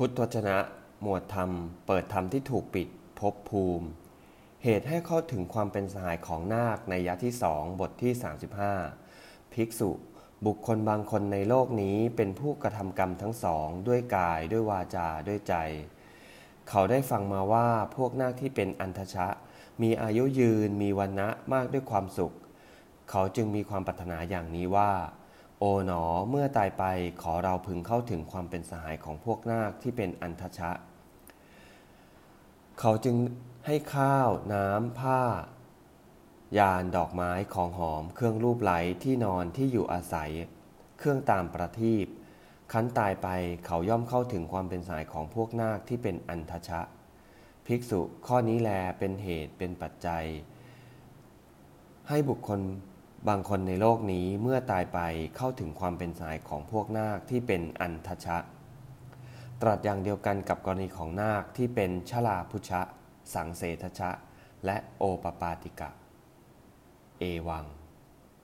พุทธวจนะ หมวดธรรม เปิดธรรมที่ถูกปิดพบภูมิ เหตุให้เข้าถึงความเป็นสหายของนาคในยะที่สองบทที่ 35 ภิกษุ บุคคลบางคนในโลกนี้เป็นผู้กระทำกรรมทั้งสอง ด้วยกายด้วยวาจาด้วยใจ เขาได้ฟังมาว่าพวกนาคที่เป็นอันทชะ มีอายุยืนมีวันนะมากด้วยความสุข เขาจึงมีความปรารถนาอย่างนี้ว่า โอ๋หนอเมื่อตายไปขอเราพึงเข้าถึงความเป็นสหายของพวกนาคที่เป็นอันทชะ เขาจึงให้ข้าว น้ำ ผ้า ยานดอกไม้ของหอม เครื่องรูปไหลที่นอนที่อยู่อาศัย เครื่องตามประทีปคันตายไปเขาย่อมเข้าถึงความเป็นสายของพวกนาคที่เป็นอันทชะ ภิกษุข้อนี้แลเป็นเหตุเป็นปัจจัย ให้บุคคล บางคนในโลกนี้เมื่อตายไปเข้าถึงความเป็นสายของพวกนาคที่เป็นอันทชะ ตรัสอย่างเดียวกันกับกรณีของนาคที่เป็นชลาพุชะ สังเสทชะ และโอปปาติกะ เอวัง